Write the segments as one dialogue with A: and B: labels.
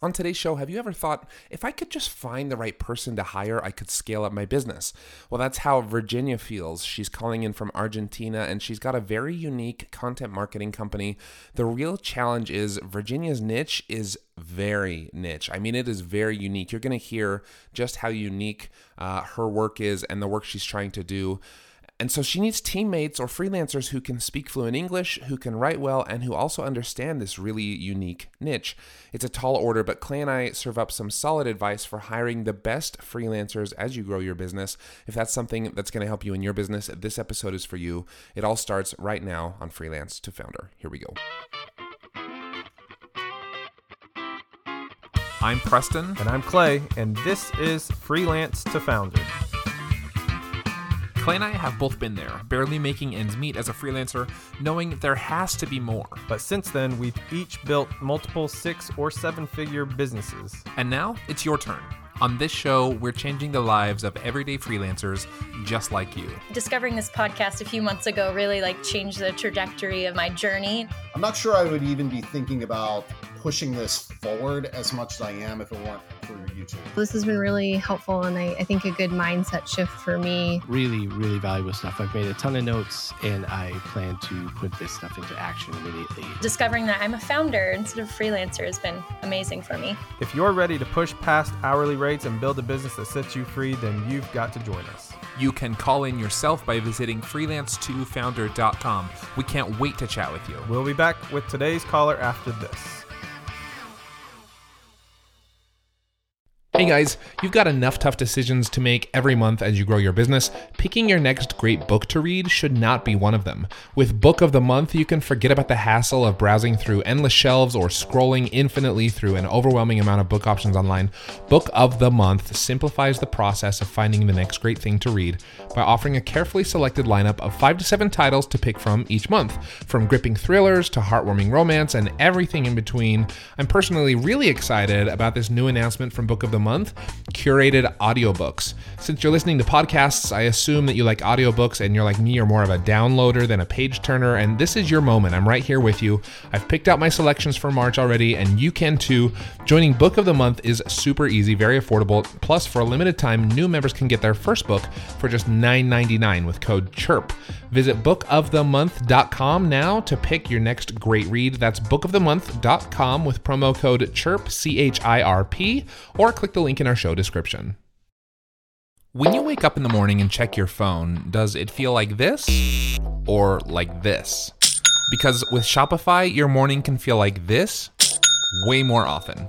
A: On today's show, have you ever thought, if I could just find the right person to hire, I could scale up my business? Well, that's how Virginia feels. She's calling in from Argentina and she's got a very unique content marketing company. The real challenge is Virginia's niche is very niche. I mean, it is very unique. You're going to hear just how unique uh, her work is and the work she's trying to do. And so she needs teammates or freelancers who can speak fluent English, who can write well, and who also understand this really unique niche. It's a tall order, but Clay and I serve up some solid advice for hiring the best freelancers as you grow your business. If that's something that's going to help you in your business, this episode is for you. It all starts right now on Freelance to Founder. Here we go.
B: I'm Preston.
C: And I'm Clay, and this is Freelance to Founder.
B: Clay and I have both been there, barely making ends meet as a freelancer, knowing there has to be more.
C: But since then, we've each built multiple six or seven figure businesses.
B: And now it's your turn. On this show, we're changing the lives of everyday freelancers just like you.
D: Discovering this podcast a few months ago really like changed the trajectory of my journey.
E: I'm not sure I would even be thinking about pushing this forward as much as I am if it weren't for you two.
F: This has been really helpful and I, I think a good mindset shift for me.
G: Really, really valuable stuff. I've made a ton of notes and I plan to put this stuff into action immediately.
D: Discovering that I'm a founder instead of freelancer has been amazing for me.
C: If you're ready to push past hourly rates and build a business that sets you free, then you've got to join us.
B: You can call in yourself by visiting freelancetofounder.com. We can't wait to chat with you.
C: We'll be back with today's caller after this.
A: Hey guys, you've got enough tough decisions to make every month as you grow your business. Picking your next great book to read should not be one of them. With Book of the Month, you can forget about the hassle of browsing through endless shelves or scrolling infinitely through an overwhelming amount of book options online. Book of the Month simplifies the process of finding the next great thing to read by offering a carefully selected lineup of five to seven titles to pick from each month, from gripping thrillers to heartwarming romance and everything in between. I'm personally really excited about this new announcement from Book of the Month month curated audiobooks. Since you're listening to podcasts, I assume that you like audiobooks and you're like me, you're more of a downloader than a page turner, and this is your moment. I'm right here with you. I've picked out my selections for March already, and you can too. Joining Book of the Month is super easy, very affordable. Plus, for a limited time, new members can get their first book for just $9.99 with code CHIRP. Visit bookofthemonth.com now to pick your next great read. That's bookofthemonth.com with promo code CHIRP, C H I R P, or click the link in our show description.
B: When you wake up in the morning and check your phone, does it feel like this or like this? Because with Shopify, your morning can feel like this way more often.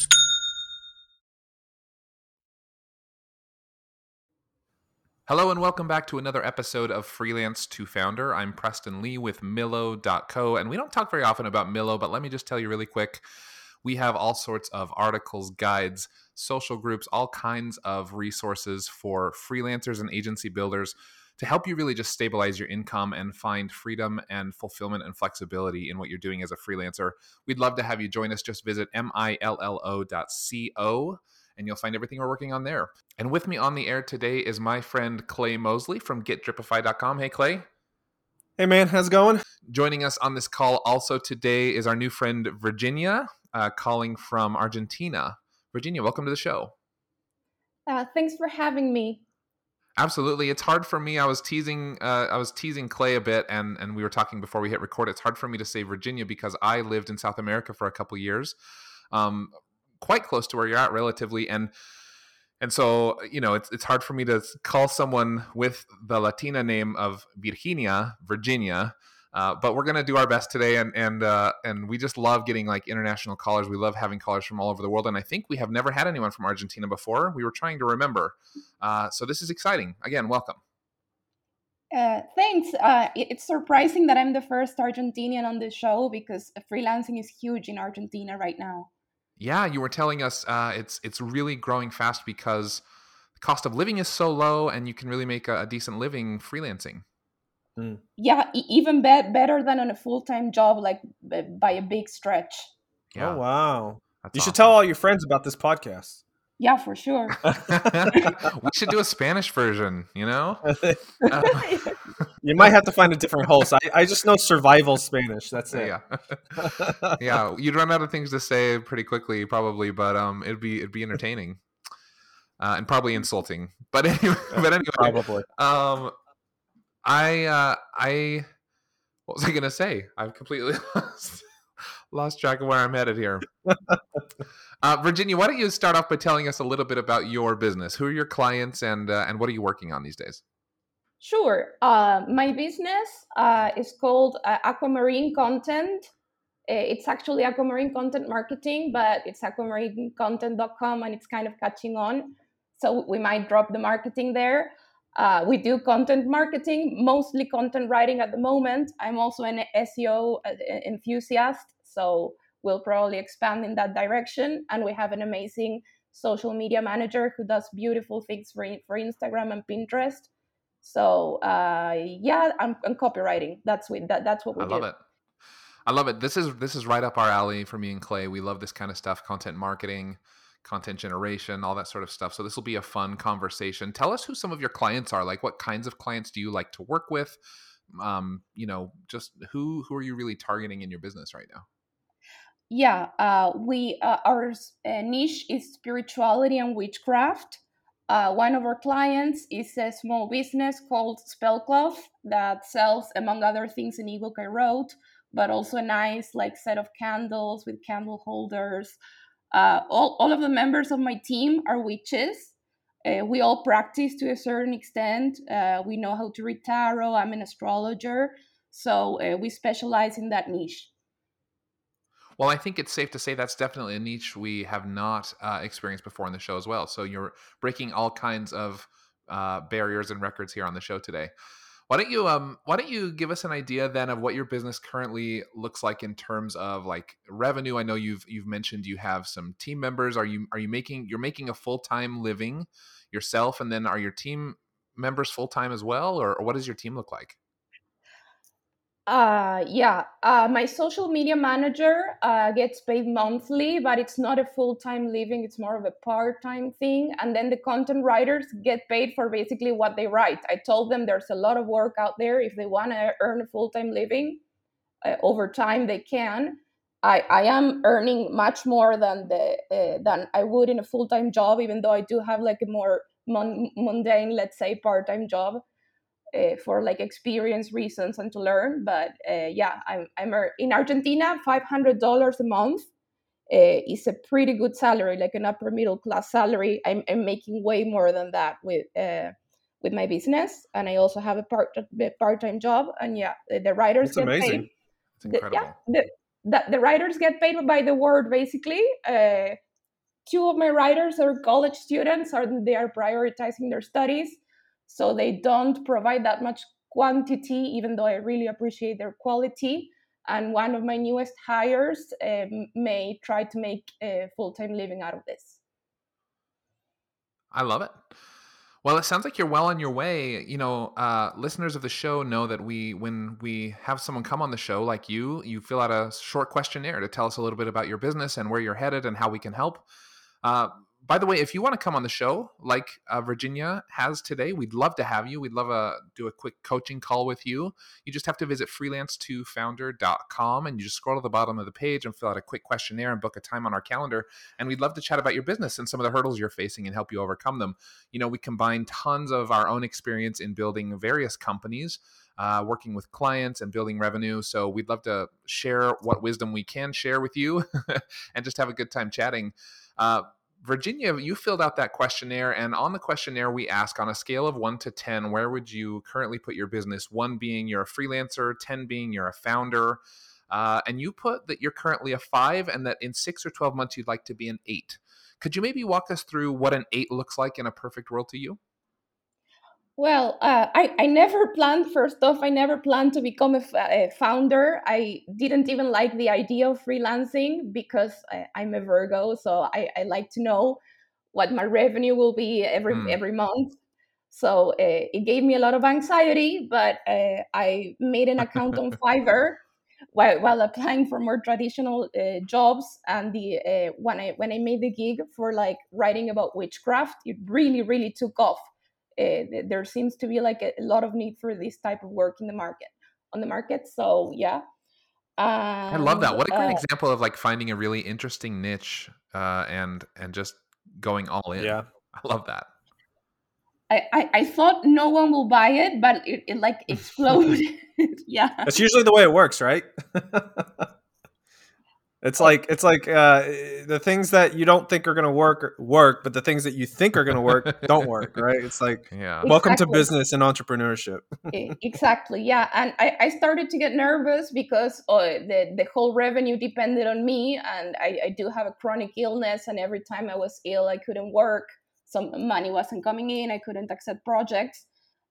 B: Hello and welcome back to another episode of Freelance to Founder. I'm Preston Lee with Millo.co, and we don't talk very often about Millo, but let me just tell you really quick. We have all sorts of articles, guides, social groups, all kinds of resources for freelancers and agency builders to help you really just stabilize your income and find freedom and fulfillment and flexibility in what you're doing as a freelancer. We'd love to have you join us. Just visit millo.co and you'll find everything we're working on there. And with me on the air today is my friend Clay Mosley from getdripify.com. Hey, Clay.
C: Hey, man, how's it going?
B: Joining us on this call also today is our new friend Virginia, uh, calling from Argentina. Virginia, welcome to the show.
H: Uh, thanks for having me.
B: Absolutely, it's hard for me. I was teasing, uh, I was teasing Clay a bit, and and we were talking before we hit record. It's hard for me to say Virginia because I lived in South America for a couple years. Um, quite close to where you're at relatively, and and so you know it's it's hard for me to call someone with the Latina name of Virginia, Virginia. Uh, but we're gonna do our best today, and and uh, and we just love getting like international callers. We love having callers from all over the world, and I think we have never had anyone from Argentina before. We were trying to remember, uh, so this is exciting. Again, welcome.
H: Uh, thanks. Uh, it's surprising that I'm the first Argentinian on this show because freelancing is huge in Argentina right now.
B: Yeah, you were telling us uh, it's it's really growing fast because the cost of living is so low, and you can really make a, a decent living freelancing.
H: Mm. Yeah, even be- better than on a full time job, like b- by a big stretch.
C: Yeah. Oh wow!
B: That's
C: you
B: awesome.
C: should tell all your friends about this podcast.
H: Yeah, for sure.
B: we should do a Spanish version. You know, uh,
C: you might have to find a different host. I, I just know survival Spanish. That's it.
B: Yeah, yeah. You'd run out of things to say pretty quickly, probably, but um, it'd be it'd be entertaining. Uh, and probably insulting, but anyway, but anyway,
C: probably.
B: Um, I uh I what was I gonna say? I've completely lost lost track of where I'm headed here. Uh, Virginia, why don't you start off by telling us a little bit about your business? Who are your clients, and uh, and what are you working on these days?
H: Sure. Uh, my business uh, is called uh, Aquamarine Content. It's actually Aquamarine Content Marketing, but it's aquamarinecontent.com, and it's kind of catching on. So we might drop the marketing there. Uh, we do content marketing, mostly content writing at the moment. I'm also an SEO uh, enthusiast, so we'll probably expand in that direction. And we have an amazing social media manager who does beautiful things for, for Instagram and Pinterest. So uh, yeah, I'm, I'm, copywriting. That's what that, that's what we
B: I
H: do.
B: I love it. I love it. This is this is right up our alley for me and Clay. We love this kind of stuff, content marketing content generation, all that sort of stuff. So this will be a fun conversation. Tell us who some of your clients are. Like, what kinds of clients do you like to work with? Um, you know, just who who are you really targeting in your business right now?
H: Yeah, uh, we uh, our uh, niche is spirituality and witchcraft. Uh, one of our clients is a small business called Spellcloth that sells, among other things, an ebook I wrote, but also a nice like set of candles with candle holders, uh, all, all of the members of my team are witches. Uh, we all practice to a certain extent. Uh, we know how to read tarot. I'm an astrologer. So uh, we specialize in that niche.
B: Well, I think it's safe to say that's definitely a niche we have not uh, experienced before on the show as well. So you're breaking all kinds of uh, barriers and records here on the show today. Why don't you um why don't you give us an idea then of what your business currently looks like in terms of like revenue? I know you've you've mentioned you have some team members. Are you are you making you're making a full-time living yourself and then are your team members full-time as well or, or what does your team look like?
H: Uh, yeah, uh, my social media manager uh, gets paid monthly, but it's not a full time living, it's more of a part time thing. And then the content writers get paid for basically what they write. I told them there's a lot of work out there. If they want to earn a full time living uh, over time, they can. I, I am earning much more than the uh, than I would in a full time job, even though I do have like a more mon- mundane, let's say, part time job uh, for like experience reasons and to learn. But uh, yeah, I'm, I'm in Argentina, $500 a month uh, is a pretty good salary, like an upper middle class salary. I'm, I'm making way more than that with uh, with my business, and I also have a part part time job. And yeah, the, writers
C: That's
H: get
C: amazing.
H: paid.
B: It's incredible.
H: The, yeah, the, the, the writers get paid by the word basically. Uh, two of my writers are college students, or they are prioritizing their studies so they don't provide that much quantity even though i really appreciate their quality and one of my newest hires um, may try to make a full-time living out of this
B: I love it. Well, it sounds like you're well on your way. You know, uh, listeners of the show know that we, when we have someone come on the show like you, you fill out a short questionnaire to tell us a little bit about your business and where you're headed and how we can help. Uh, by the way, if you want to come on the show like uh, Virginia has today, we'd love to have you. We'd love to do a quick coaching call with you. You just have to visit freelancetofounder.com and you just scroll to the bottom of the page and fill out a quick questionnaire and book a time on our calendar. And we'd love to chat about your business and some of the hurdles you're facing and help you overcome them. You know, we combine tons of our own experience in building various companies. Uh, working with clients and building revenue. So we'd love to share what wisdom we can share with you and just have a good time chatting. Uh, Virginia, you filled out that questionnaire, and on the questionnaire, we ask on a scale of one to 10, where would you currently put your business? One being you're a freelancer, 10 being you're a founder. Uh, and you put that you're currently a five and that in six or 12 months you'd like to be an eight. Could you maybe walk us through what an eight looks like in a perfect world to you?
H: Well, uh, I, I never planned, first off, I never planned to become a, a, founder. I didn't even like the idea of freelancing because I, am a Virgo. So I, I like to know what my revenue will be every, mm. every month. So uh, it gave me a lot of anxiety, but uh, I made an account on Fiverr while, while applying for more traditional uh, jobs. And the uh, when I when I made the gig for like writing about witchcraft, it really really took off. Uh, there seems to be like a, a, lot of need for this type of work in the market on the market. So yeah.
B: I love that. What a great uh, example of like finding a really interesting niche uh, and and just going all in.
C: Yeah,
B: I love that.
H: I, I, I thought no one will buy it, but it, it like exploded. yeah,
C: that's usually the way it works, right? it's like it's like uh, the things that you don't think are going to work work, but the things that you think are going to work don't work, right? It's like yeah. welcome exactly. to business and entrepreneurship.
H: exactly, yeah. And I, I started to get nervous because uh, the the whole revenue depended on me, and I, I do have a chronic illness, and every time I was ill, I couldn't work some money wasn't coming in i couldn't accept projects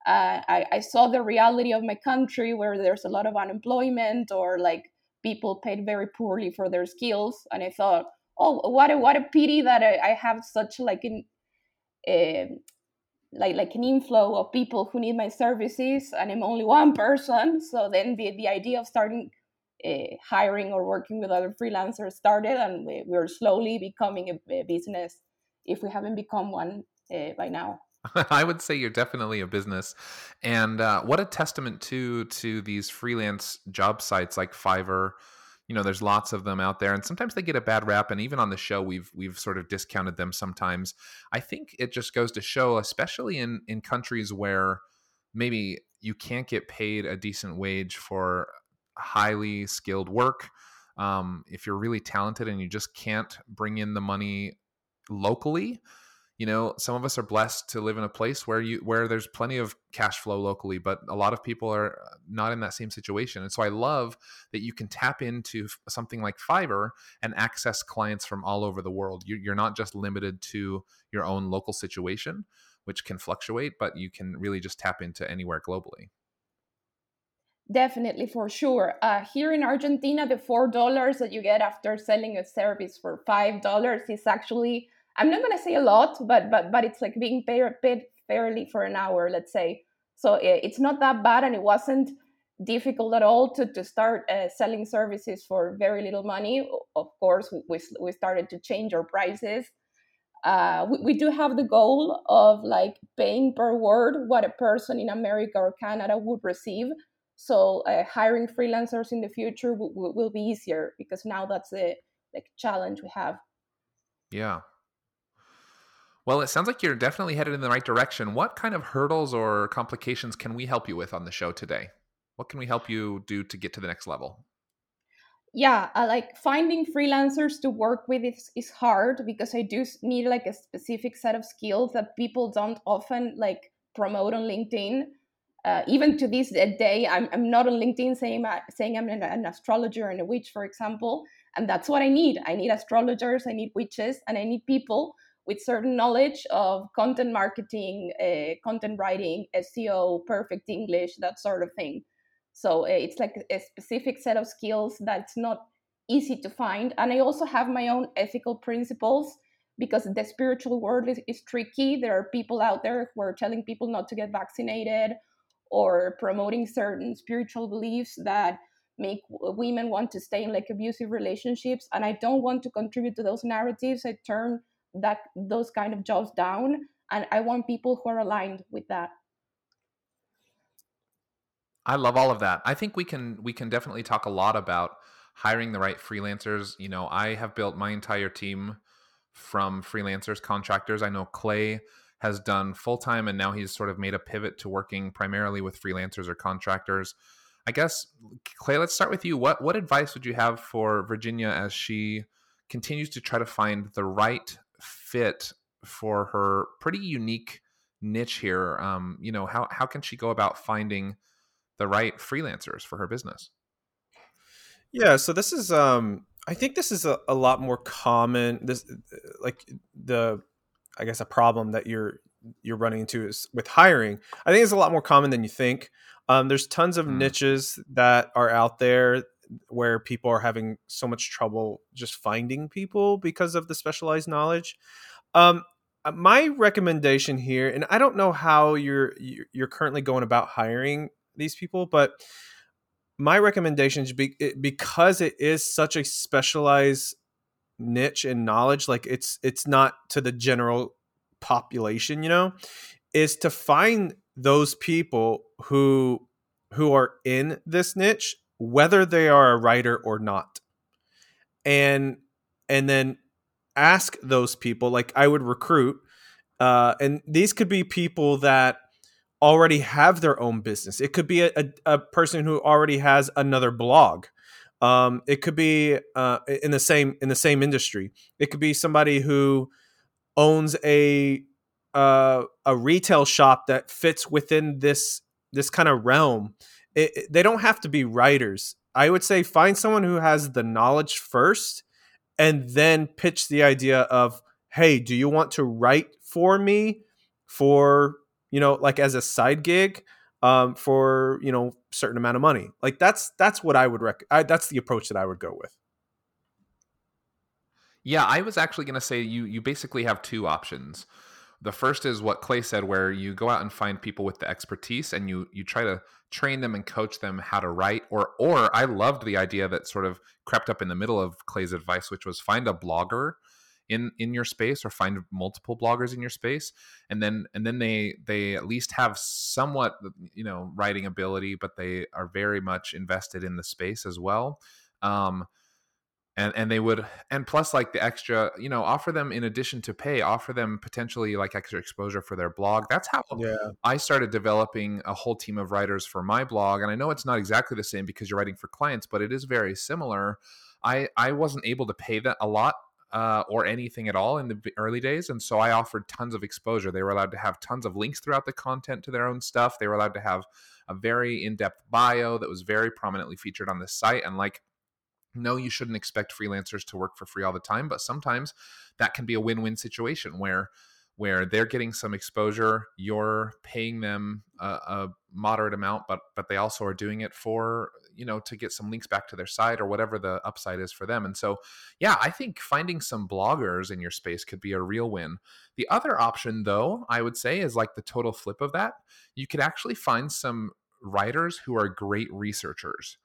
H: uh, I, I saw the reality of my country where there's a lot of unemployment or like people paid very poorly for their skills and i thought oh what a what a pity that i, I have such like an uh, like like an inflow of people who need my services and i'm only one person so then the, the idea of starting uh, hiring or working with other freelancers started and we, we're slowly becoming a, a business if we haven't become one uh, by now.
B: I would say you're definitely a business, and uh, what a testament to to these freelance job sites like Fiverr. You know, there's lots of them out there, and sometimes they get a bad rap. And even on the show, we've we've sort of discounted them sometimes. I think it just goes to show, especially in in countries where maybe you can't get paid a decent wage for highly skilled work. Um, if you're really talented and you just can't bring in the money locally you know some of us are blessed to live in a place where you where there's plenty of cash flow locally but a lot of people are not in that same situation. And so i love that you can tap into something like fiverr and access clients from all over the world. You're not just limited to your own local situation which can fluctuate but you can really just tap into anywhere globally.
H: Definitely, for sure. Uh, here in Argentina, the four dollars that you get after selling a service for five dollars is actually I'm not gonna say a lot, but but but it's like being paid, paid fairly for an hour, let's say. So it's not that bad, and it wasn't difficult at all to to start uh, selling services for very little money. Of course, we we started to change our prices. Uh, we, we do have the goal of like paying per word what a person in America or Canada would receive. So uh, hiring freelancers in the future w- w- will be easier because now that's the like challenge we have.
B: Yeah, well, it sounds like you're definitely headed in the right direction. What kind of hurdles or complications can we help you with on the show today? What can we help you do to get to the next level?
H: Yeah, uh, like finding freelancers to work with is, is hard because I do need like a specific set of skills that people don't often like promote on LinkedIn. Uh, even to this day, I'm, I'm not on LinkedIn saying, saying I'm an, an astrologer and a witch, for example. And that's what I need. I need astrologers, I need witches, and I need people with certain knowledge of content marketing, uh, content writing, SEO, perfect English, that sort of thing. So uh, it's like a specific set of skills that's not easy to find. And I also have my own ethical principles because the spiritual world is, is tricky. There are people out there who are telling people not to get vaccinated or promoting certain spiritual beliefs that make women want to stay in like abusive relationships and i don't want to contribute to those narratives i turn that those kind of jobs down and i want people who are aligned with that.
B: I love all of that. I think we can we can definitely talk a lot about hiring the right freelancers. You know i have built my entire team from freelancers contractors. I know clay has done full time and now he's sort of made a pivot to working primarily with freelancers or contractors. I guess clay let's start with you. What what advice would you have for virginia as she continues to try to find the right fit for her pretty unique niche here. Um, you know, how how can she go about finding the right freelancers for her business?
C: Yeah, so this is um I think this is a, a lot more common this like the I guess a problem that you're you're running into is with hiring. I think it's a lot more common than you think. Um, there's tons of mm. niches that are out there where people are having so much trouble just finding people because of the specialized knowledge. Um, uh, my recommendation here, and I don't know how you're you're currently going about hiring these people, but my recommendation is be, because it is such a specialized niche and knowledge, like it's it's not to the general population, you know, is to find those people who who are in this niche whether they are a writer or not. And and then ask those people like i would recruit uh, and these could be people that already have their own business. It could be a, a, a person who already has another blog. Um, it could be uh, in the same in the same industry. It could be somebody who owns a uh, a retail shop that fits within this this kind of realm it, they don't have to be writers. I would say find someone who has the knowledge first and then pitch the idea of, hey, do you want to write for me for, you know, like as a side gig? Um, for you know certain amount of money like that's that's what i would rec I, that's the approach that i would go with
B: yeah i was actually going to say you you basically have two options the first is what Clay said, where you go out and find people with the expertise and you you try to train them and coach them how to write. Or or I loved the idea that sort of crept up in the middle of Clay's advice, which was find a blogger in in your space or find multiple bloggers in your space and then and then they they at least have somewhat you know writing ability but they are very much invested in the space as well um, and and they would and plus like the extra you know offer them in addition to pay offer them potentially like extra exposure for their blog that's how yeah. i started developing a whole team of writers for my blog and i know it's not exactly the same because you're writing for clients but it is very similar i i wasn't able to pay that a lot uh, or anything at all in the early days. And so I offered tons of exposure. They were allowed to have tons of links throughout the content to their own stuff. They were allowed to have a very in depth bio that was very prominently featured on the site. And like no, you shouldn't expect freelancers to work for free all the time, but sometimes that can be a win-win situation where where they're getting some exposure, you're paying them a, a, moderate amount, but but they also are doing it for you know to get some links back to their site or whatever the upside is for them. And so, yeah, I think finding some bloggers in your space could be a real win. The other option, though, I would say, is like the total flip of that. You could actually find some writers who are great researchers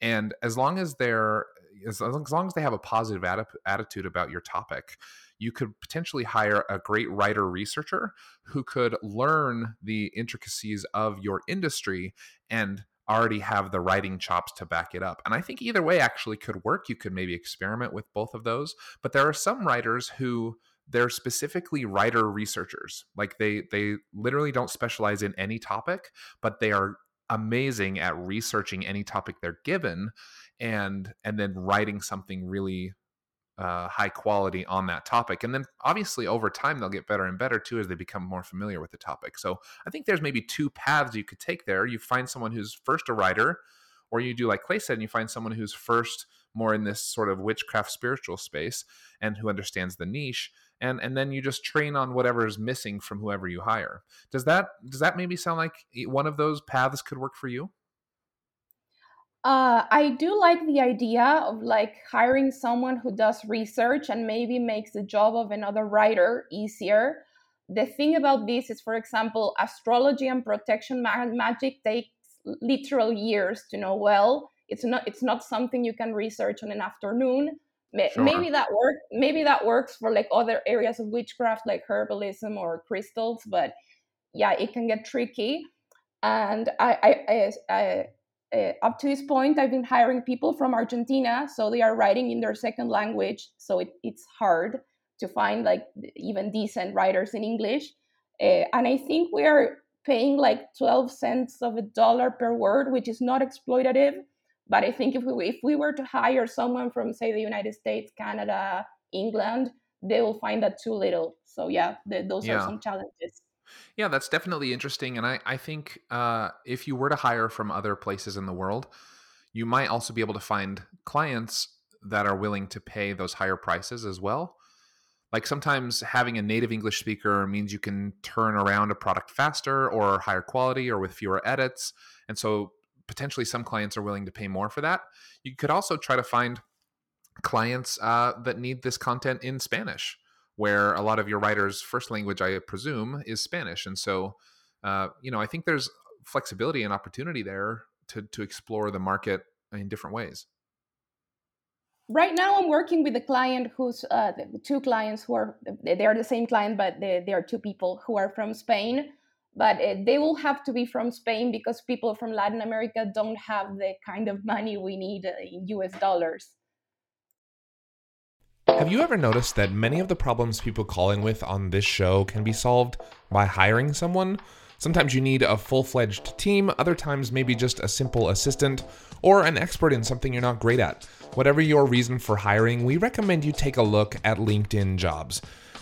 B: and as long as they're as long as they have a positive attitude about your topic you could potentially hire a great writer researcher who could learn the intricacies of your industry and already have the writing chops to back it up. And I think either way actually could work. You could maybe experiment with both of those. But there are some writers who they're specifically writer researchers. Like they they literally don't specialize in any topic, but they are amazing at researching any topic they're given and and then writing something really uh, high quality on that topic. And then obviously over time they'll get better and better too as they become more familiar with the topic. So i think there's maybe two paths you could take there. You find someone who's first a writer or you do like clay said and you find someone who's first more in this sort of witchcraft spiritual space and who understands the niche and and then you just train on whatever is missing from whoever you hire does that does that maybe sound like one of those paths could work for you
H: uh, I do like the idea of like hiring someone who does research and maybe makes the job of another writer easier. The thing about this is, for example, astrology and protection ma- magic takes literal years to know well. It's not it's not something you can research on an afternoon. Sure. Maybe that work. Maybe that works for like other areas of witchcraft, like herbalism or crystals. But yeah, it can get tricky. And I, I, I, I uh, up to this point, I've been hiring people from Argentina, so they are writing in their second language. So it, it's hard to find like even decent writers in English. Uh, and I think we are paying like 12 cents of a dollar per word, which is not exploitative But I think if we if we were to hire someone from say the United States, Canada, England, they will find that too little. So yeah, the, those
I: Yeah.
H: are some challenges.
I: Yeah, that's definitely interesting. And I, I think uh, if you were to hire from other places in the world, you might also be able to find clients that are willing to pay those higher prices as well. Like sometimes having a native English speaker means you can turn around a product faster or higher quality or with fewer edits. And so potentially some clients are willing to pay more for that. You could also try to find clients uh, that need this content in Spanish where a lot of your writers' first language, I presume, is Spanish. And so, uh, you know, I think there's flexibility and opportunity there to to explore the market in different ways.
H: Right now, I'm working with a client who's uh, two clients who are they are the same client, but they, they are two people who are from Spain. But uh, they will have to be from Spain because people from Latin America don't have the kind of money we need uh, in U.S. dollars.
B: Have you ever noticed that many of the problems people call in with on this show can be solved by hiring someone? Sometimes you need a full fledged team, other times, maybe just a simple assistant or an expert in something you're not great at. Whatever your reason for hiring, we recommend you take a look at LinkedIn jobs.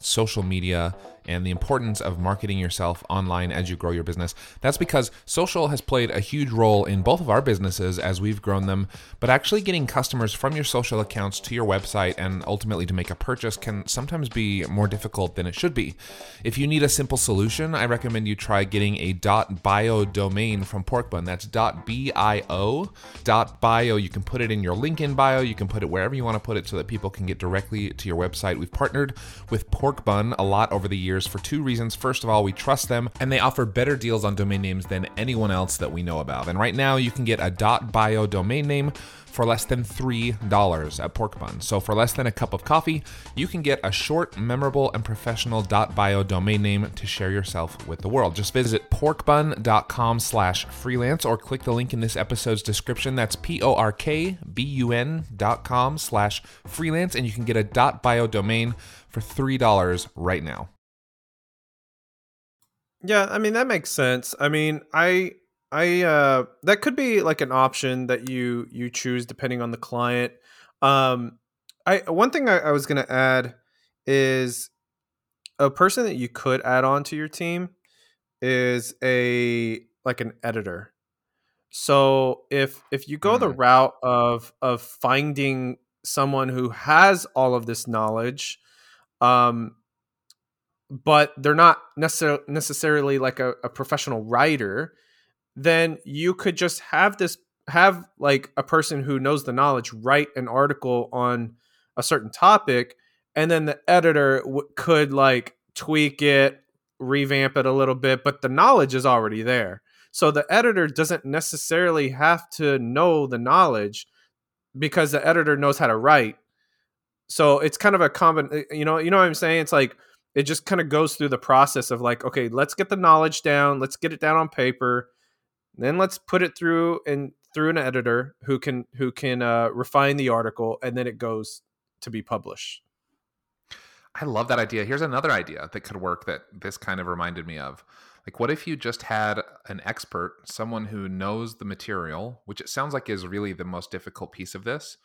B: social media and the importance of marketing yourself online as you grow your business. That's because social has played a huge role in both of our businesses as we've grown them, but actually getting customers from your social accounts to your website and ultimately to make a purchase can sometimes be more difficult than it should be. If you need a simple solution, I recommend you try getting a .bio domain from Porkbun. That's .bio. .bio. You can put it in your LinkedIn bio, you can put it wherever you want to put it so that people can get directly to your website. We've partnered with Porkbun a lot over the years for two reasons. First of all, we trust them and they offer better deals on domain names than anyone else that we know about. And right now you can get a .bio domain name for less than $3 at Porkbun. So for less than a cup of coffee, you can get a short, memorable, and professional .bio domain name to share yourself with the world. Just visit porkbun.com slash freelance or click the link in this episode's description. That's P-O-R-K-B-U-N dot com slash freelance and you can get a .bio domain for $3 right now.
C: Yeah, I mean that makes sense. I mean, I I uh that could be like an option that you you choose depending on the client. Um I one thing I, I was gonna add is a person that you could add on to your team is a like an editor. So if if you go the
I: Mm.
C: route of of finding someone who has all of this knowledge, um, but they're not necessarily necessarily like a, a professional writer, then you could just have this have like a person who knows the knowledge write an article on a certain topic, and then the editor w- could like tweak it, revamp it a little bit, but the knowledge is already there. So the editor doesn't necessarily have to know the knowledge because the editor knows how to write. So it's kind of a common, you know, you know what I'm saying? It's like it just kind of goes through the process of like, okay, let's get the knowledge down, let's get it down on paper, then let's put it through and through an editor who can who can uh, refine the article, and then it goes to be published.
I: I love that idea. Here's another idea that could work that this kind of reminded me of. Like, what if you just had an expert, someone who knows the material, which it sounds like is really the most difficult piece of this,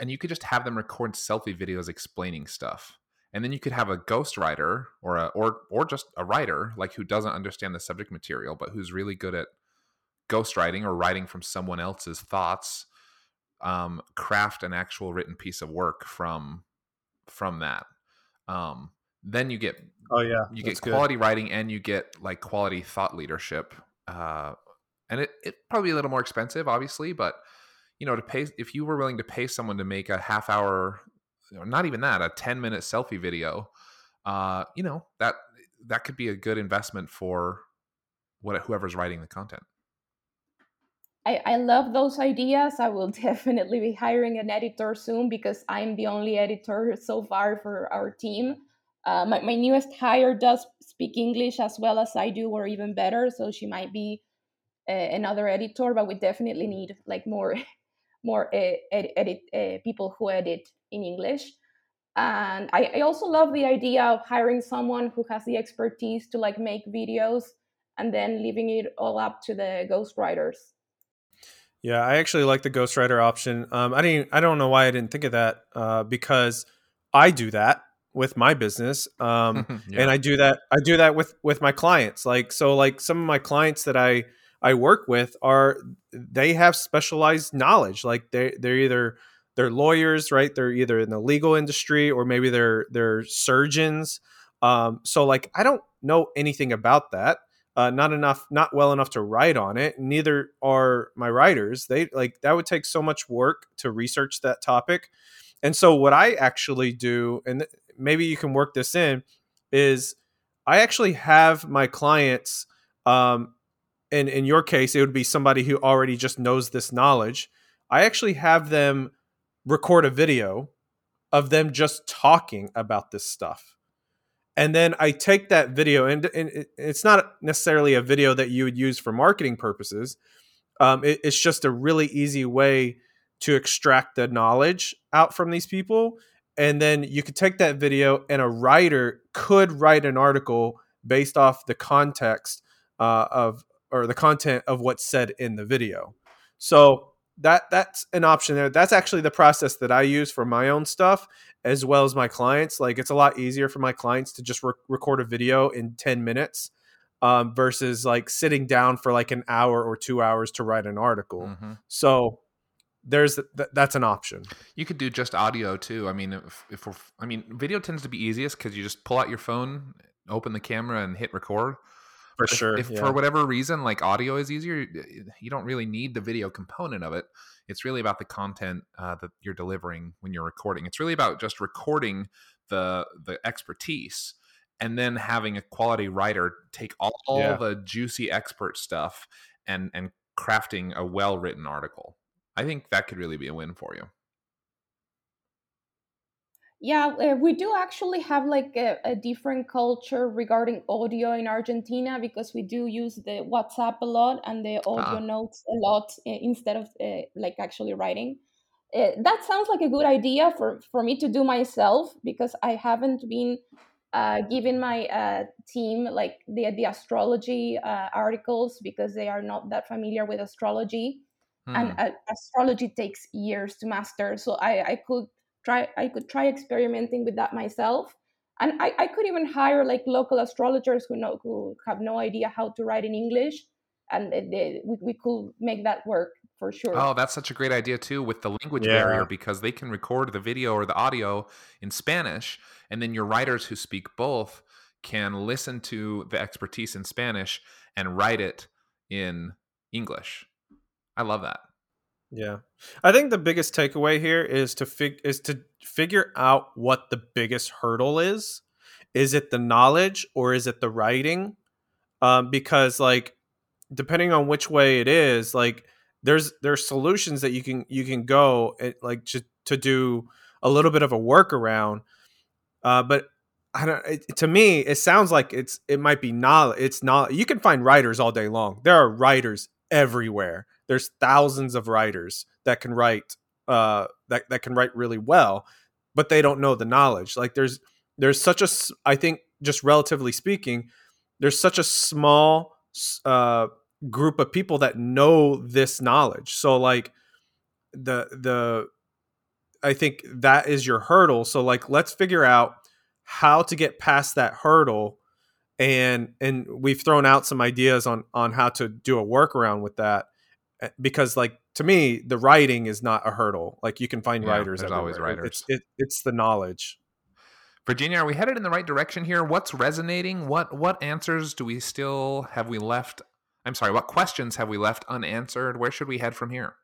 I: and you could just have them record selfie videos explaining stuff. And then you could have a ghostwriter or a or or just a writer like who doesn't understand the subject material but who's really good at ghostwriting or writing from someone else's thoughts um, craft an actual written piece of work from from that um,
B: then you get
C: Oh yeah,
B: you get
C: good.
B: quality writing and you get like quality thought leadership. Uh, and it it probably a little more expensive, obviously, but you know, to pay if you were willing to pay someone to make a half hour, not even that, a ten minute selfie video, uh, you know that that could be a good investment for what whoever's writing the content.
H: I, I love those ideas. I will definitely be hiring an editor soon because I'm the only editor so far for our team. Uh, my, my newest hire does speak English as well as I do, or even better. So she might be uh, another editor, but we definitely need like more, more uh, edit uh, people who edit in English. And I, I also love the idea of hiring someone who has the expertise to like make videos and then leaving it all up to the ghostwriters.
C: Yeah, I actually like the ghostwriter option. Um, I didn't. I don't know why I didn't think of that uh, because I do that with my business, um,
B: Yeah.
C: and I do that. I do that with with my clients. Like so, like some of my clients that I I work with are they have specialized knowledge. Like they they're either they're lawyers, right? They're either in the legal industry or maybe they're they're surgeons. Um, so like I don't know anything about that uh, not enough, not well enough to write on it. Neither are my writers. They like that would take so much work to research that topic. And so, what I actually do, and maybe you can work this in, is I actually have my clients. Um, and in your case, it would be somebody who already just knows this knowledge. I actually have them record a video of them just talking about this stuff and then I take that video, and, and it's not necessarily a video that you would use for marketing purposes. Um, it- it's just a really easy way to extract the knowledge out from these people, and then you could take that video, and a writer could write an article based off the context uh, of or the content of what's said in the video. So that that's an option there. That's actually the process that I use for my own stuff as well as my clients. Like it's a lot easier for my clients to just re- record a video in 10 minutes um, versus like sitting down for like an hour or two hours to write an article.
B: Mhm.
C: So there's th- that's an option.
B: You could do just audio too. I mean, if, if we're, I mean, video tends to be easiest because you just pull out your phone, open the camera, and hit record.
C: For
B: If-
C: sure.
B: If
C: yeah.
B: for whatever reason, like audio is easier, you don't really need the video component of it. It's really about the content uh, that you're delivering when you're recording. It's really about just recording the the expertise and then having a quality writer take all
C: Yeah.
B: the juicy expert stuff and and crafting a well written article. I think that could really be a win for you.
H: Yeah, uh, we do actually have like a, a different culture regarding audio in Argentina because we do use the WhatsApp a lot and the audio
B: Ah.
H: notes a lot uh, instead of uh, like actually writing. Uh, that sounds like a good idea for, for me to do myself because I haven't been uh, giving my uh, team like the the astrology uh, articles because they are not that familiar with astrology and
B: Hmm.
H: uh, astrology takes years to master so I, I could try i could try experimenting with that myself and I, I could even hire like local astrologers who know who have no idea how to write in english and they, they, we, we could make that work for sure
B: Oh, that's such a great idea too with the language
C: Yeah.
B: barrier because they can record the video or the audio in Spanish and then your writers who speak both can listen to the expertise in Spanish and write it in English. I love that.
C: Yeah. I think the biggest takeaway here is to fig- is to figure out what the biggest hurdle is. Is it the knowledge or is it the writing? Um, because like depending on which way it is, like there's there's solutions that you can you can go and, like to to do a little bit of a workaround. Uh, but I don't. It, to me, it sounds like it's it might be knowledge. It's not. You can find writers all day long. There are writers everywhere. There's thousands of writers that can write. Uh, that that can write really well, but they don't know the knowledge. Like there's there's such a I think just relatively speaking, there's such a small uh group of people that know this knowledge. So like the the I think that is your hurdle. So like let's figure out how to get past that hurdle and and we've thrown out some ideas on on how to do a workaround with that because like to me the writing is not a hurdle like you can find
B: Yeah,
C: writers
B: there's always
C: everywhere.
B: writers.
C: it's it, it's the knowledge
B: Virginia, are we headed in the right direction here? What's resonating? What what answers do we still have we left? I'm sorry, what questions have we left unanswered? Where should we head from here?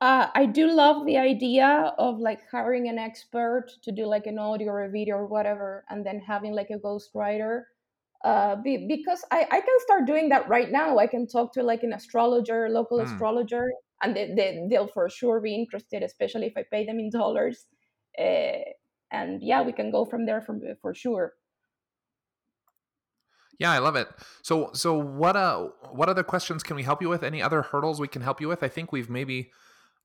H: Uh, I do love the idea of like hiring an expert to do like an audio or a video or whatever, and then having like a ghostwriter. Uh, be, because I, I can start doing that right now. I can talk to like an astrologer, local
B: Hmm.
H: astrologer, and they, they, they'll for sure be interested, especially if I pay them in dollars. Uh, and yeah, we can go from there from for sure.
B: Yeah, I love it. So so what uh what other questions can we help you with? Any other hurdles we can help you with? I think we've maybe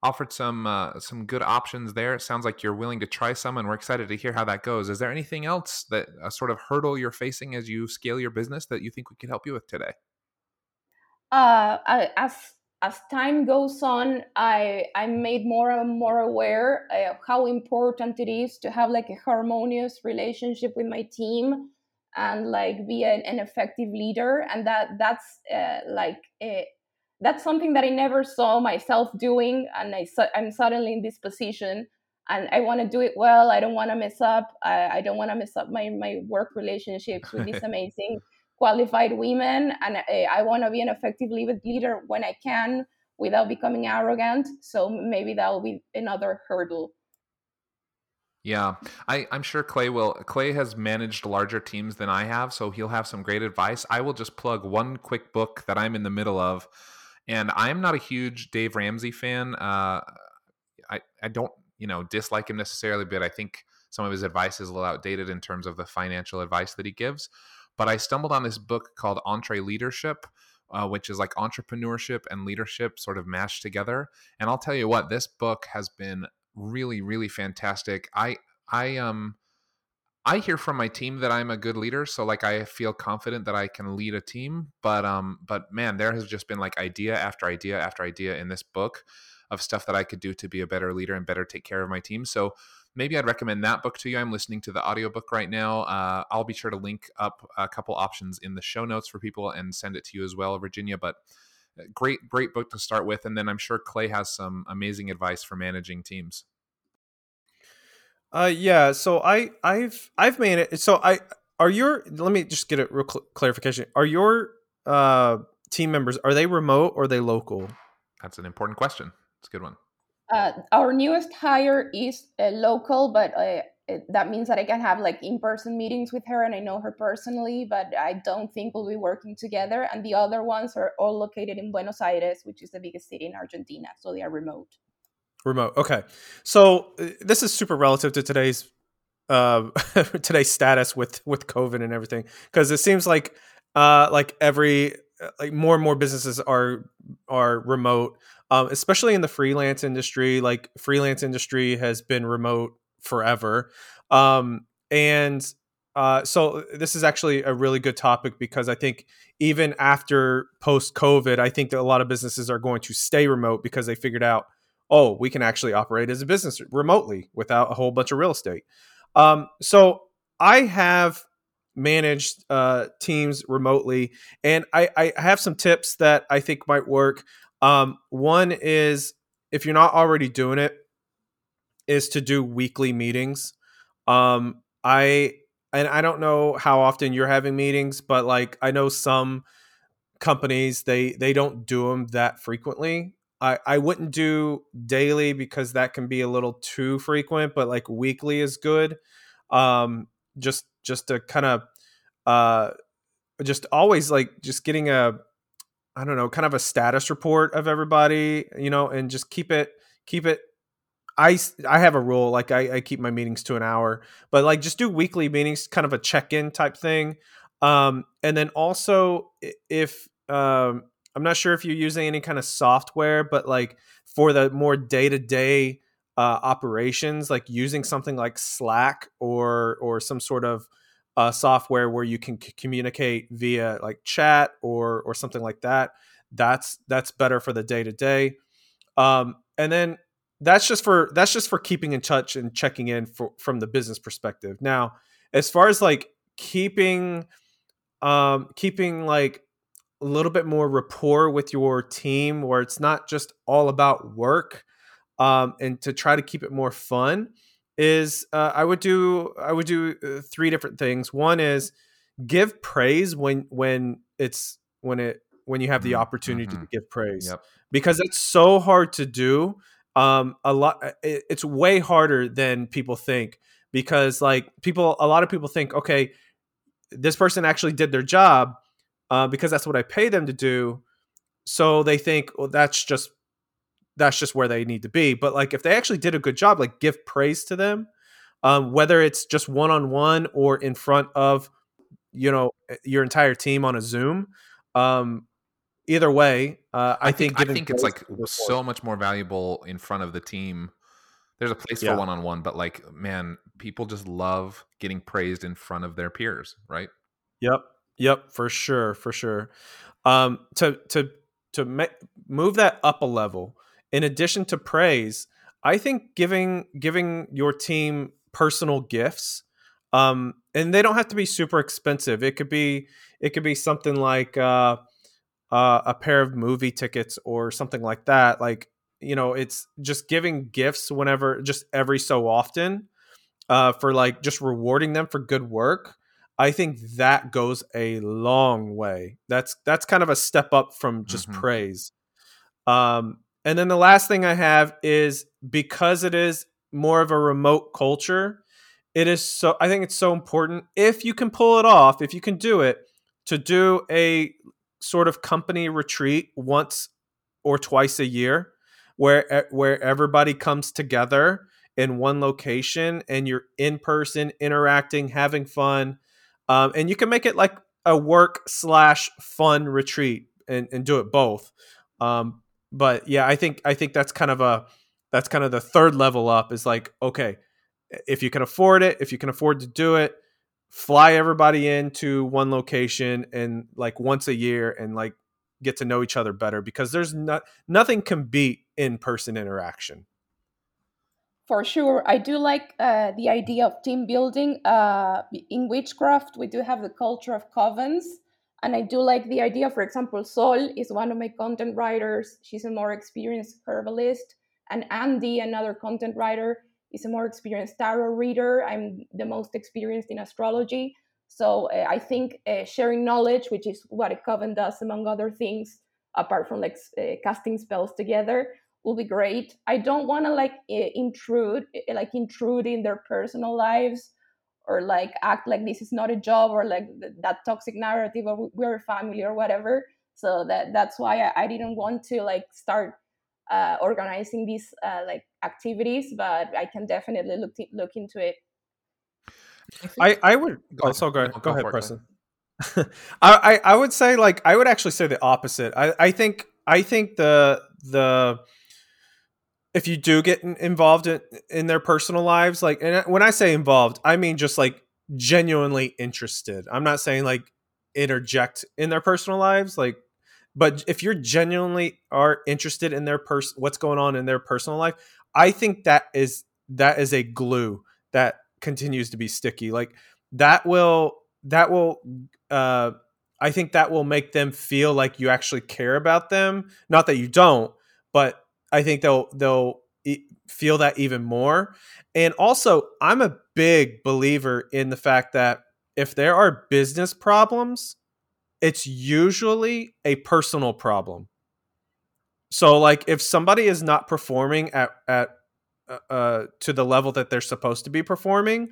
B: offered some uh, some good options there. It sounds like you're willing to try some, and we're excited to hear how that goes. Is there anything else that a sort of hurdle you're facing as you scale your business that you think we could help you with today?
H: uh, I, as as time goes on, I I'm made more and more aware of how important it is to have like a harmonious relationship with my team and like be an, an effective leader, and that that's uh, like uh, that's something that I never saw myself doing, and I su- I'm suddenly in this position. And I want to do it well. I don't want to mess up. I, I don't want to mess up my, my work relationships with these amazing qualified women and uh, i want to be an effective leader when i can without becoming arrogant so maybe that will be another hurdle
B: Yeah, I, I'm sure Clay will. Clay has managed larger teams than I have, so he'll have some great advice. I will just plug one quick book that I'm in the middle of, and I'm not a huge Dave Ramsey fan. Uh, I I don't you know dislike him necessarily, but I think some of his advice is a little outdated in terms of the financial advice that he gives. But I stumbled on this book called EntreLeadership, uh, which is like entrepreneurship and leadership sort of mashed together. And I'll tell you what, this book has been really really fantastic i i um i hear from my team that i'm a good leader so like i feel confident that i can lead a team but um but man there has just been like idea after idea after idea in this book of stuff that i could do to be a better leader and better take care of my team so maybe i'd recommend that book to you. I'm listening to the audiobook right now. Uh, i'll be sure to link up a couple options in the show notes for people and send it to you as well virginia but uh, great great book to start with and then i'm sure clay has some amazing advice for managing teams
C: Uh, yeah. So I, I've, I've made it. So I, are your? Let me just get a real cl- clarification. Are your uh team members are they remote or are they local?
B: That's an important question. It's a good one.
H: uh, our newest hire is uh, local but uh, it, that means that i can have like in-person meetings with her and i know her personally but i don't think we'll be working together and the other ones are all located in buenos aires which is the biggest city in argentina so they are remote
C: Remote. Okay. So uh, this is super relative to today's uh today's status with with COVID and everything because it seems like uh like every uh, like more and more businesses are are remote um especially in the freelance industry like freelance industry has been remote forever um and uh so this is actually a really good topic because I think even after post COVID I think that a lot of businesses are going to stay remote because they figured out oh, we can actually operate as a business remotely without a whole bunch of real estate. Um, so I have managed uh, teams remotely, and I, I have some tips that I think might work. Um, one is if you're not already doing it, is to do weekly meetings. Um, I and I don't know how often you're having meetings, but like I know some companies they they don't do them that frequently I, I wouldn't do daily because that can be a little too frequent, but like weekly is good. Um, just just to kind of uh, just always like just getting a I don't know, kind of a status report of everybody, you know, and just keep it keep it. I I have a rule like I, I keep my meetings to an hour, but like just do weekly meetings, kind of a check in type thing. Um, and then also if um, I'm not sure if you're using any kind of software, but like for the more day to day operations, like using something like Slack or or some sort of uh, software where you can c- communicate via like chat or or something like that. That's that's better for the day to day. And then that's just for that's just for keeping in touch and checking in for, from the business perspective. Now, as far as like keeping um keeping like a little bit more rapport with your team where it's not just all about work um, and to try to keep it more fun is uh, I would do I would do uh, three different things. One is give praise when when it's when it when you have the
B: Mm,
C: opportunity to
B: mhm.
C: give praise
B: Yep.
C: because it's so hard to do. Um, a lot it, it's way harder than people think because like people a lot of people think okay this person actually did their job uh, because that's what I pay them to do. So they think, well, that's just that's just where they need to be. But like if they actually did a good job, like give praise to them, um, whether it's just one on one or in front of you know your entire team on a Zoom. Um, either way, uh, I,
B: I think I think it's like so much more valuable in front of the team. There's a place
C: Yeah.
B: for one on one, but like man, people just love getting praised in front of their peers, right?
C: Yep. Yep. For sure. For sure. Um, to to to ma- move that up a level, in addition to praise, I think giving giving your team personal gifts, um, and they don't have to be super expensive. It could be it could be something like uh, uh, a pair of movie tickets or something like that. Like you know, it's just giving gifts whenever, just every so often, uh, for like just rewarding them for good work. I think that goes a long way. That's that's kind of a step up from just
B: Mhm.
C: praise. Um, and then the last thing I have is because it is more of a remote culture, it is so I think it's so important if you can pull it off, if you can do it, to do a sort of company retreat once or twice a year where where everybody comes together in one location and you're in person interacting having fun um, and you can make it like a work slash fun retreat and, and do it both. Um, but yeah i think i think that's kind of a that's kind of the third level up is like okay if you can afford it if you can afford to do it fly everybody into one location and like once a year and like get to know each other better because there's not nothing can beat in-person interaction
H: For sure, I do like uh, the idea of team building. Uh, in witchcraft, we do have the culture of covens, and I do like the idea. For example, Sol is one of my content writers. She's a more experienced herbalist, and Andy, another content writer, is a more experienced tarot reader. I'm the most experienced in astrology. So uh, I think uh, sharing knowledge, which is what a coven does, among other things, apart from like uh, casting spells together, will be great. I don't want to like intrude, like intrude in their personal lives, or like act like this is not a job, or like th- that toxic narrative of we're a family or whatever. So that that's why I, I didn't want to like start uh, organizing these uh, like activities, but I can definitely look t- look into it.
C: I, I would
B: Go
C: oh,
B: ahead.
C: so go, go,
B: go
C: ahead,
B: for it, go
C: Preston. I, I I would say like I would actually say the opposite. I, I think I think the the if you do get involved in, in their personal lives, like and when I say involved, I mean just like genuinely interested. I'm not saying like interject in their personal lives, like but if you're genuinely are interested in their person what's going on in their personal life, I think that is that is a glue that continues to be sticky. Like that will that will uh I think that will make them feel like you actually care about them. Not that you don't, but I think they'll they'll feel that even more. And also, I'm a big believer in the fact that if there are business problems, it's usually a personal problem. So like if somebody is not performing at at uh, uh to the level that they're supposed to be performing,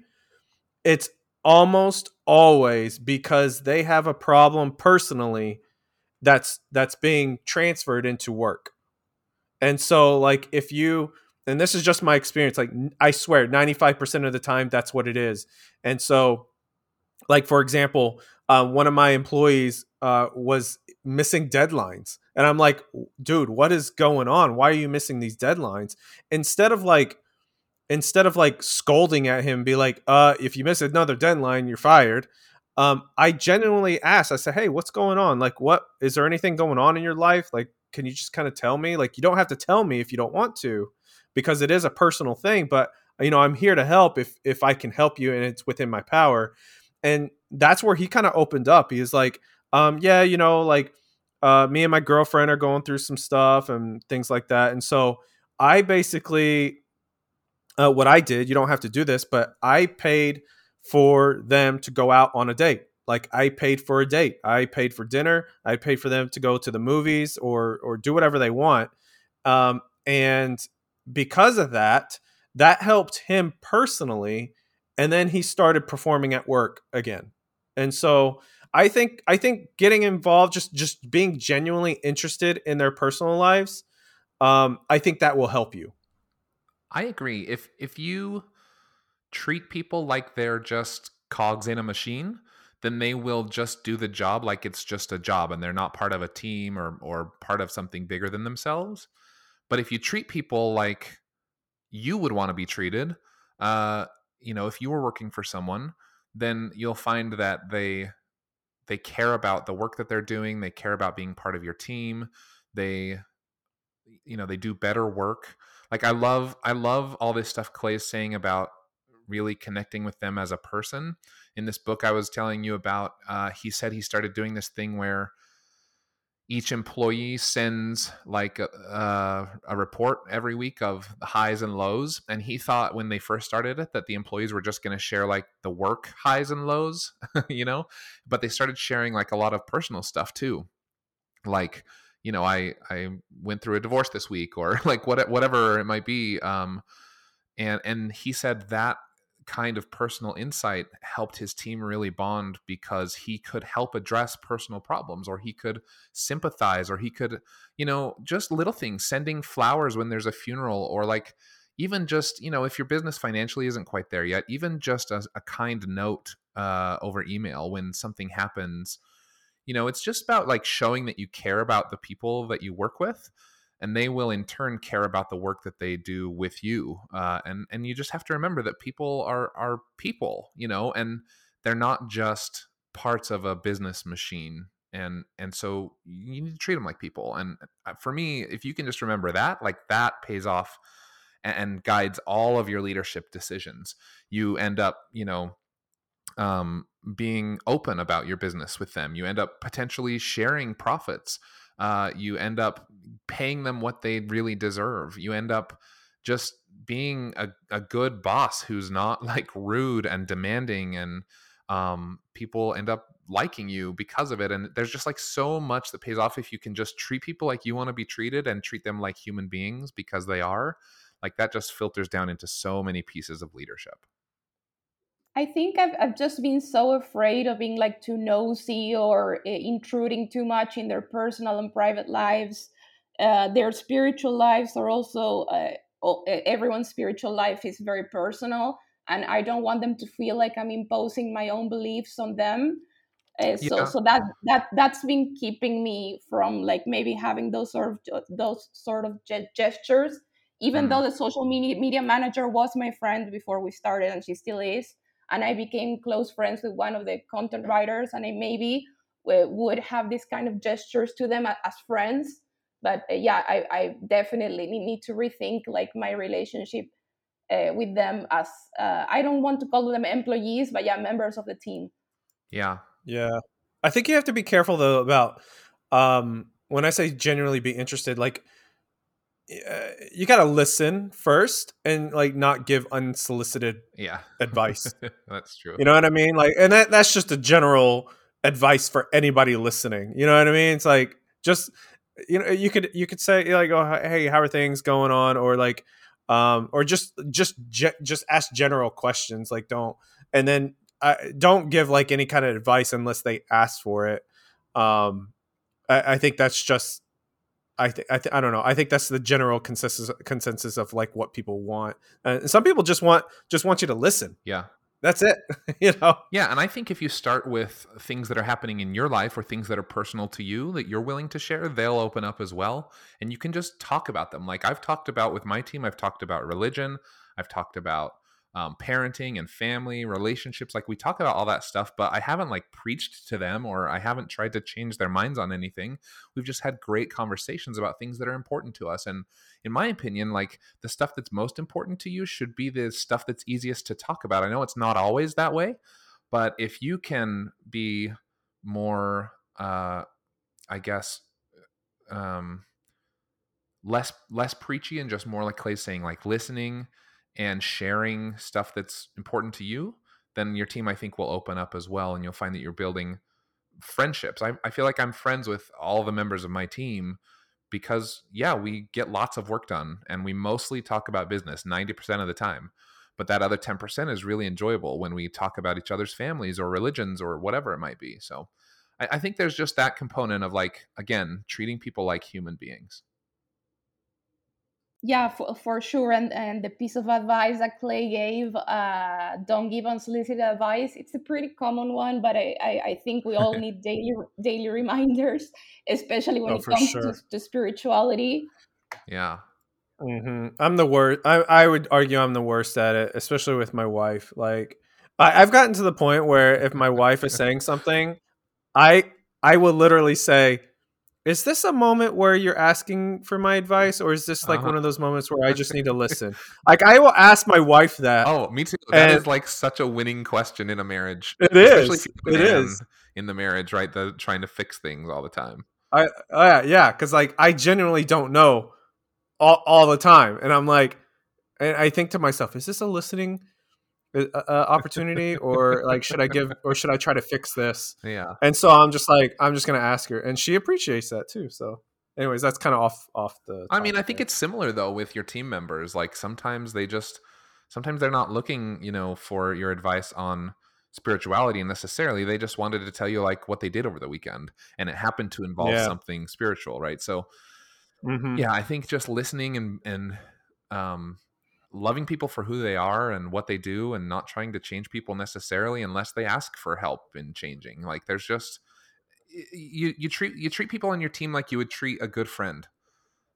C: it's almost always because they have a problem personally that's that's being transferred into work. And so like if you and this is just my experience like I swear 95% of the time that's what it is. And so like for example, uh, one of my employees uh, was missing deadlines. And i'm like dude what is going on? Why are you missing these deadlines? Instead of like instead of like scolding at him be like uh if you miss another deadline you're fired. Um i genuinely asked i said hey what's going on? Like what is there anything going on in your life? Like can you just kind of tell me? Like you don't have to tell me if you don't want to because it is a personal thing but you know i'm here to help if if i can help you and it's within my power. And that's where he kind of opened up. He's like um yeah you know like uh me and my girlfriend are going through some stuff and things like that. And so i basically uh, what I did, you don't have to do this, but I paid for them to go out on a date. Like I paid for a date. I paid for dinner. I paid for them to go to the movies or or do whatever they want. Um, and because of that, that helped him personally. And then he started performing at work again. And so I think I think getting involved, just just being genuinely interested in their personal lives, um, I think that will help you.
B: I agree. If if you treat people like they're just cogs in a machine, then they will just do the job like it's just a job and they're not part of a team or or part of something bigger than themselves. But if you treat people like you would want to be treated, uh, you know, if you were working for someone, then you'll find that they they care about the work that they're doing, they care about being part of your team, they you know, they do better work. Like I love I love all this stuff Clay is saying about really connecting with them as a person. In this book I was telling you about, uh, he said he started doing this thing where each employee sends like a, uh, a, report every week of the highs and lows. And he thought when they first started it that the employees were just going to share like the work highs and lows you know? But they started sharing like a lot of personal stuff too. Like you know i i went through a divorce this week or like what whatever it might be um and and he said that kind of personal insight helped his team really bond because he could help address personal problems or he could sympathize or he could you know just little things sending flowers when there's a funeral or like even just you know if your business financially isn't quite there yet even just a, a kind note uh, over email when something happens you know it's just about like showing that you care about the people that you work with and they will in turn care about the work that they do with you uh, and and you just have to remember that people are are people you know and they're not just parts of a business machine and and so you need to treat them like people and uh, for me if you can just remember that like that pays off and, and guides all of your leadership decisions. You end up you know um, being open about your business with them. You end up potentially sharing profits uh, you end up paying them what they really deserve. You end up just being a, a good boss who's not like rude and demanding and um, people end up liking you because of it. And there's just like so much that pays off if you can just treat people like you want to be treated and treat them like human beings because they are. Like that just filters down into so many pieces of leadership
H: I think I've, I've just been so afraid of being like too nosy or uh, intruding too much in their personal and private lives. Uh, their spiritual lives are also, uh, everyone's spiritual life is very personal. And I don't want them to feel like I'm imposing my own beliefs on them. Uh, so, yeah. so that that that's been keeping me from like maybe having those sort of those sort of gestures. Even mm. though the social media media manager was my friend before we started, and she still is, and I became close friends with one of the content writers, and I maybe would have these kind of gestures to them as friends. But uh, yeah, I, I, definitely need to rethink like my relationship uh, with them as uh, I don't want to call them employees, but yeah, members of the team.
B: Yeah,
C: yeah. I think you have to be careful though about um, when I say genuinely be interested. Like uh, you got to listen first and like not give unsolicited
B: yeah.
C: advice.
B: That's true.
C: You know what i mean? Like and that, that's just a general advice for anybody listening. You know what i mean? It's like just you know you could you could say like oh hey how are things going on? Or like um or just just just ask general questions like don't and then uh, don't give like any kind of advice unless they ask for it. Um I, I think that's just I think I, th- I don't know. I think that's the general consensus consensus of like what people want. Uh, and some people just want just want you to listen.
B: Yeah.
C: That's it. you know.
B: Yeah, and I think if you start with things that are happening in your life or things that are personal to you that you're willing to share, they'll open up as well and you can just talk about them. Like I've talked about with my team, I've talked about religion, I've talked about um, parenting and family relationships like we talk about all that stuff but i haven't like preached to them or i haven't tried to change their minds on anything. We've just had great conversations about things that are important to us and in my opinion like the stuff that's most important to you should be the stuff that's easiest to talk about. I know it's not always that way but if you can be more uh i guess um less less preachy and just more like clay saying like listening and sharing stuff that's important to you, then your team I think will open up as well and you'll find that you're building friendships. I, I feel like I'm friends with all the members of my team because yeah, we get lots of work done and we mostly talk about business 90% of the time. But that other 10% is really enjoyable when we talk about each other's families or religions or whatever it might be. So I, I think there's just that component of like, again, treating people like human beings.
H: Yeah, for, for sure. And and the piece of advice that Clay gave, uh, don't give unsolicited advice. It's a pretty common one, but I, I, I think we all need daily daily reminders, especially when
C: Oh,
H: it comes
C: sure.
H: to, to spirituality.
B: Yeah.
C: mm-hmm. I'm the worst. I, I would argue I'm the worst at it, especially with my wife. Like, I, I've gotten to the point where if my wife is saying something, I I will literally say, "Is this a moment where you're asking for my advice, or is this like
B: Uh-huh.
C: one of those moments where I just need to listen?" like, I will ask my wife that.
B: Oh, me too. That is like such a winning question in a marriage.
C: It is. It is.
B: in the marriage, right? The trying to fix things all the time.
C: I uh, yeah, because like I genuinely don't know all, all the time, and I'm like, and I think to myself, is this a listening uh, uh, opportunity, or like should I give, or should I try to fix this?
B: Yeah.
C: And so I'm just like, I'm just gonna ask her, and she appreciates that too. So, anyways, that's kind of off off the.
B: I mean, I think
C: there.
B: it's similar though with your team members. Like sometimes they just sometimes they're not looking, you know, for your advice on spirituality necessarily. They just wanted to tell you like what they did over the weekend and it happened to involve
C: Yeah.
B: something spiritual, right? So,
C: Mhm.
B: yeah, I think just listening and and um loving people for who they are and what they do and not trying to change people necessarily unless they ask for help in changing. Like there's just you you treat you treat people on your team like you would treat a good friend.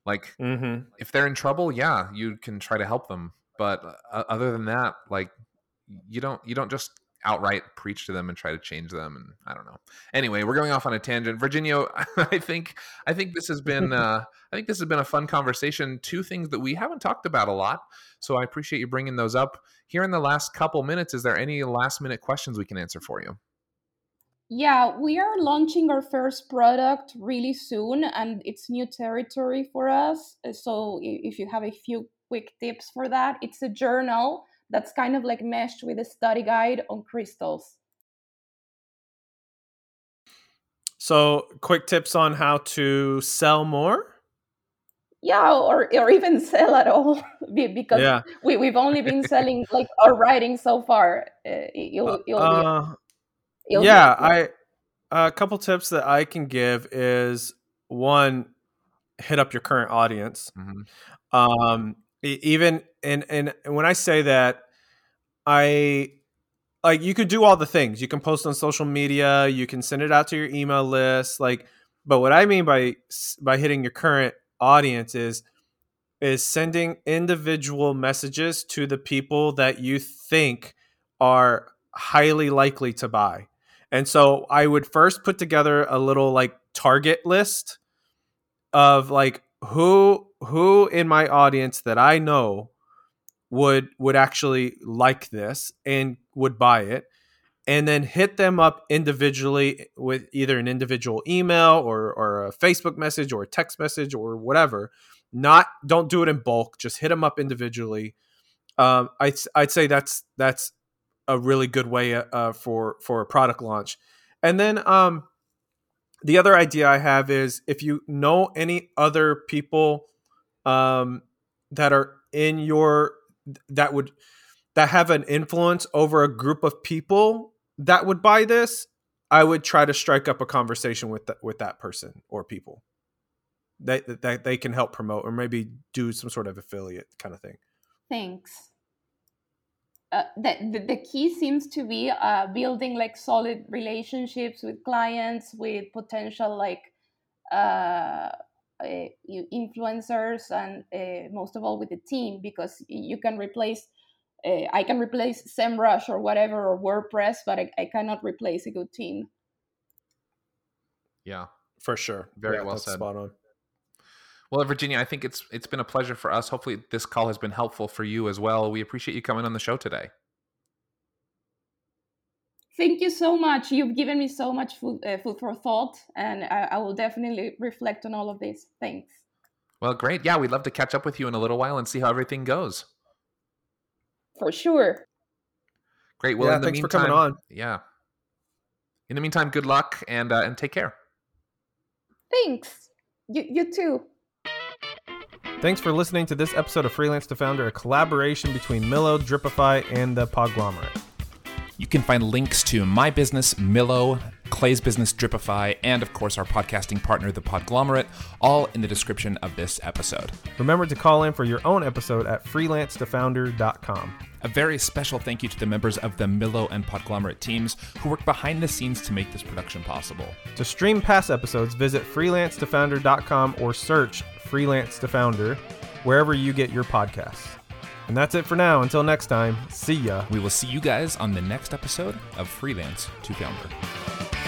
B: Like
C: Mhm.
B: if they're in trouble, yeah, you can try to help them. But uh, other than that, like you don't you don't just outright preach to them and try to change them. And I don't know. Anyway, we're going off on a tangent. Virginia, I think I think this has been uh, I think this has been a fun conversation. Two things that we haven't talked about a lot, so I appreciate you bringing those up here in the last couple minutes. Is there any last minute questions we can answer for you?
H: Yeah, we are launching our first product really soon, and it's new territory for us. So, if you have a few quick tips for that, it's a journal that's kind of like meshed with a study guide on crystals.
C: So, quick tips on how to sell more.
H: Yeah, or, or even sell at all, because
C: Yeah.
H: we, we've only been selling like our writing so far. Uh, you'll, you'll be,
C: Uh,
H: you'll be-
C: yeah, I a couple tips that I can give is one, hit up your current audience.
B: Mhm.
C: Um, even and and when I say that, I like you could do all the things. You can post on social media. You can send it out to your email list. Like, but what I mean by by hitting your current audience is is sending individual messages to the people that you think are highly likely to buy. And so I would first put together a little like target list of like who who in my audience that I know would would actually like this and would buy it and then hit them up individually with either an individual email or or a Facebook message or a text message or whatever. Not don't do it in bulk just hit them up individually. Um I'd, I'd say that's that's a really good way uh, for for a product launch. And then um the other idea I have is if you know any other people um, that are in your that would that have an influence over a group of people that would buy this, I would try to strike up a conversation with that with that person or people that that they can help promote or maybe do some sort of affiliate kind of thing.
H: Thanks. Uh, the, the, the key seems to be uh, building like solid relationships with clients, with potential like uh, influencers, and uh, most of all with the team, because you can replace. Uh, I can replace SEMrush or whatever or WordPress, but I, I cannot replace a good team.
B: Yeah.
C: For sure.
B: Very
C: Yeah,
B: well
C: that's
B: said.
C: Spot on.
B: Well, Virginia, I think it's it's been a pleasure for us. Hopefully, this call has been helpful for you as well. We appreciate you coming on the show today.
H: Thank you so much. You've given me so much food, uh, food for thought, and I, I will definitely reflect on all of this. Thanks.
B: Well, great. Yeah, we'd love to catch up with you in a little while and see how everything goes.
H: For sure.
B: Great. Well,
C: Yeah,
B: in the
C: thanks for
B: meantime,
C: coming on.
B: Yeah. In the meantime, good luck and uh, and take care.
H: Thanks. You, you too.
C: Thanks for listening to this episode of Freelance to Founder, a collaboration between Millo, Dripify, and the Podglomerate.
B: You can find links to my business, Millo, Clay's business, Dripify, and of course our podcasting partner, The Podglomerate, all in the description of this episode.
C: Remember to call in for your own episode at freelancetofounder.com.
B: A very special thank you to the members of the Millo and Podglomerate teams who work behind the scenes to make this production possible.
C: To stream past episodes, visit freelancetofounder.com or search Freelance to Founder wherever you get your podcasts. And that's it for now. Until next time, see ya.
B: We will see you guys on the next episode of Freelance to Founder.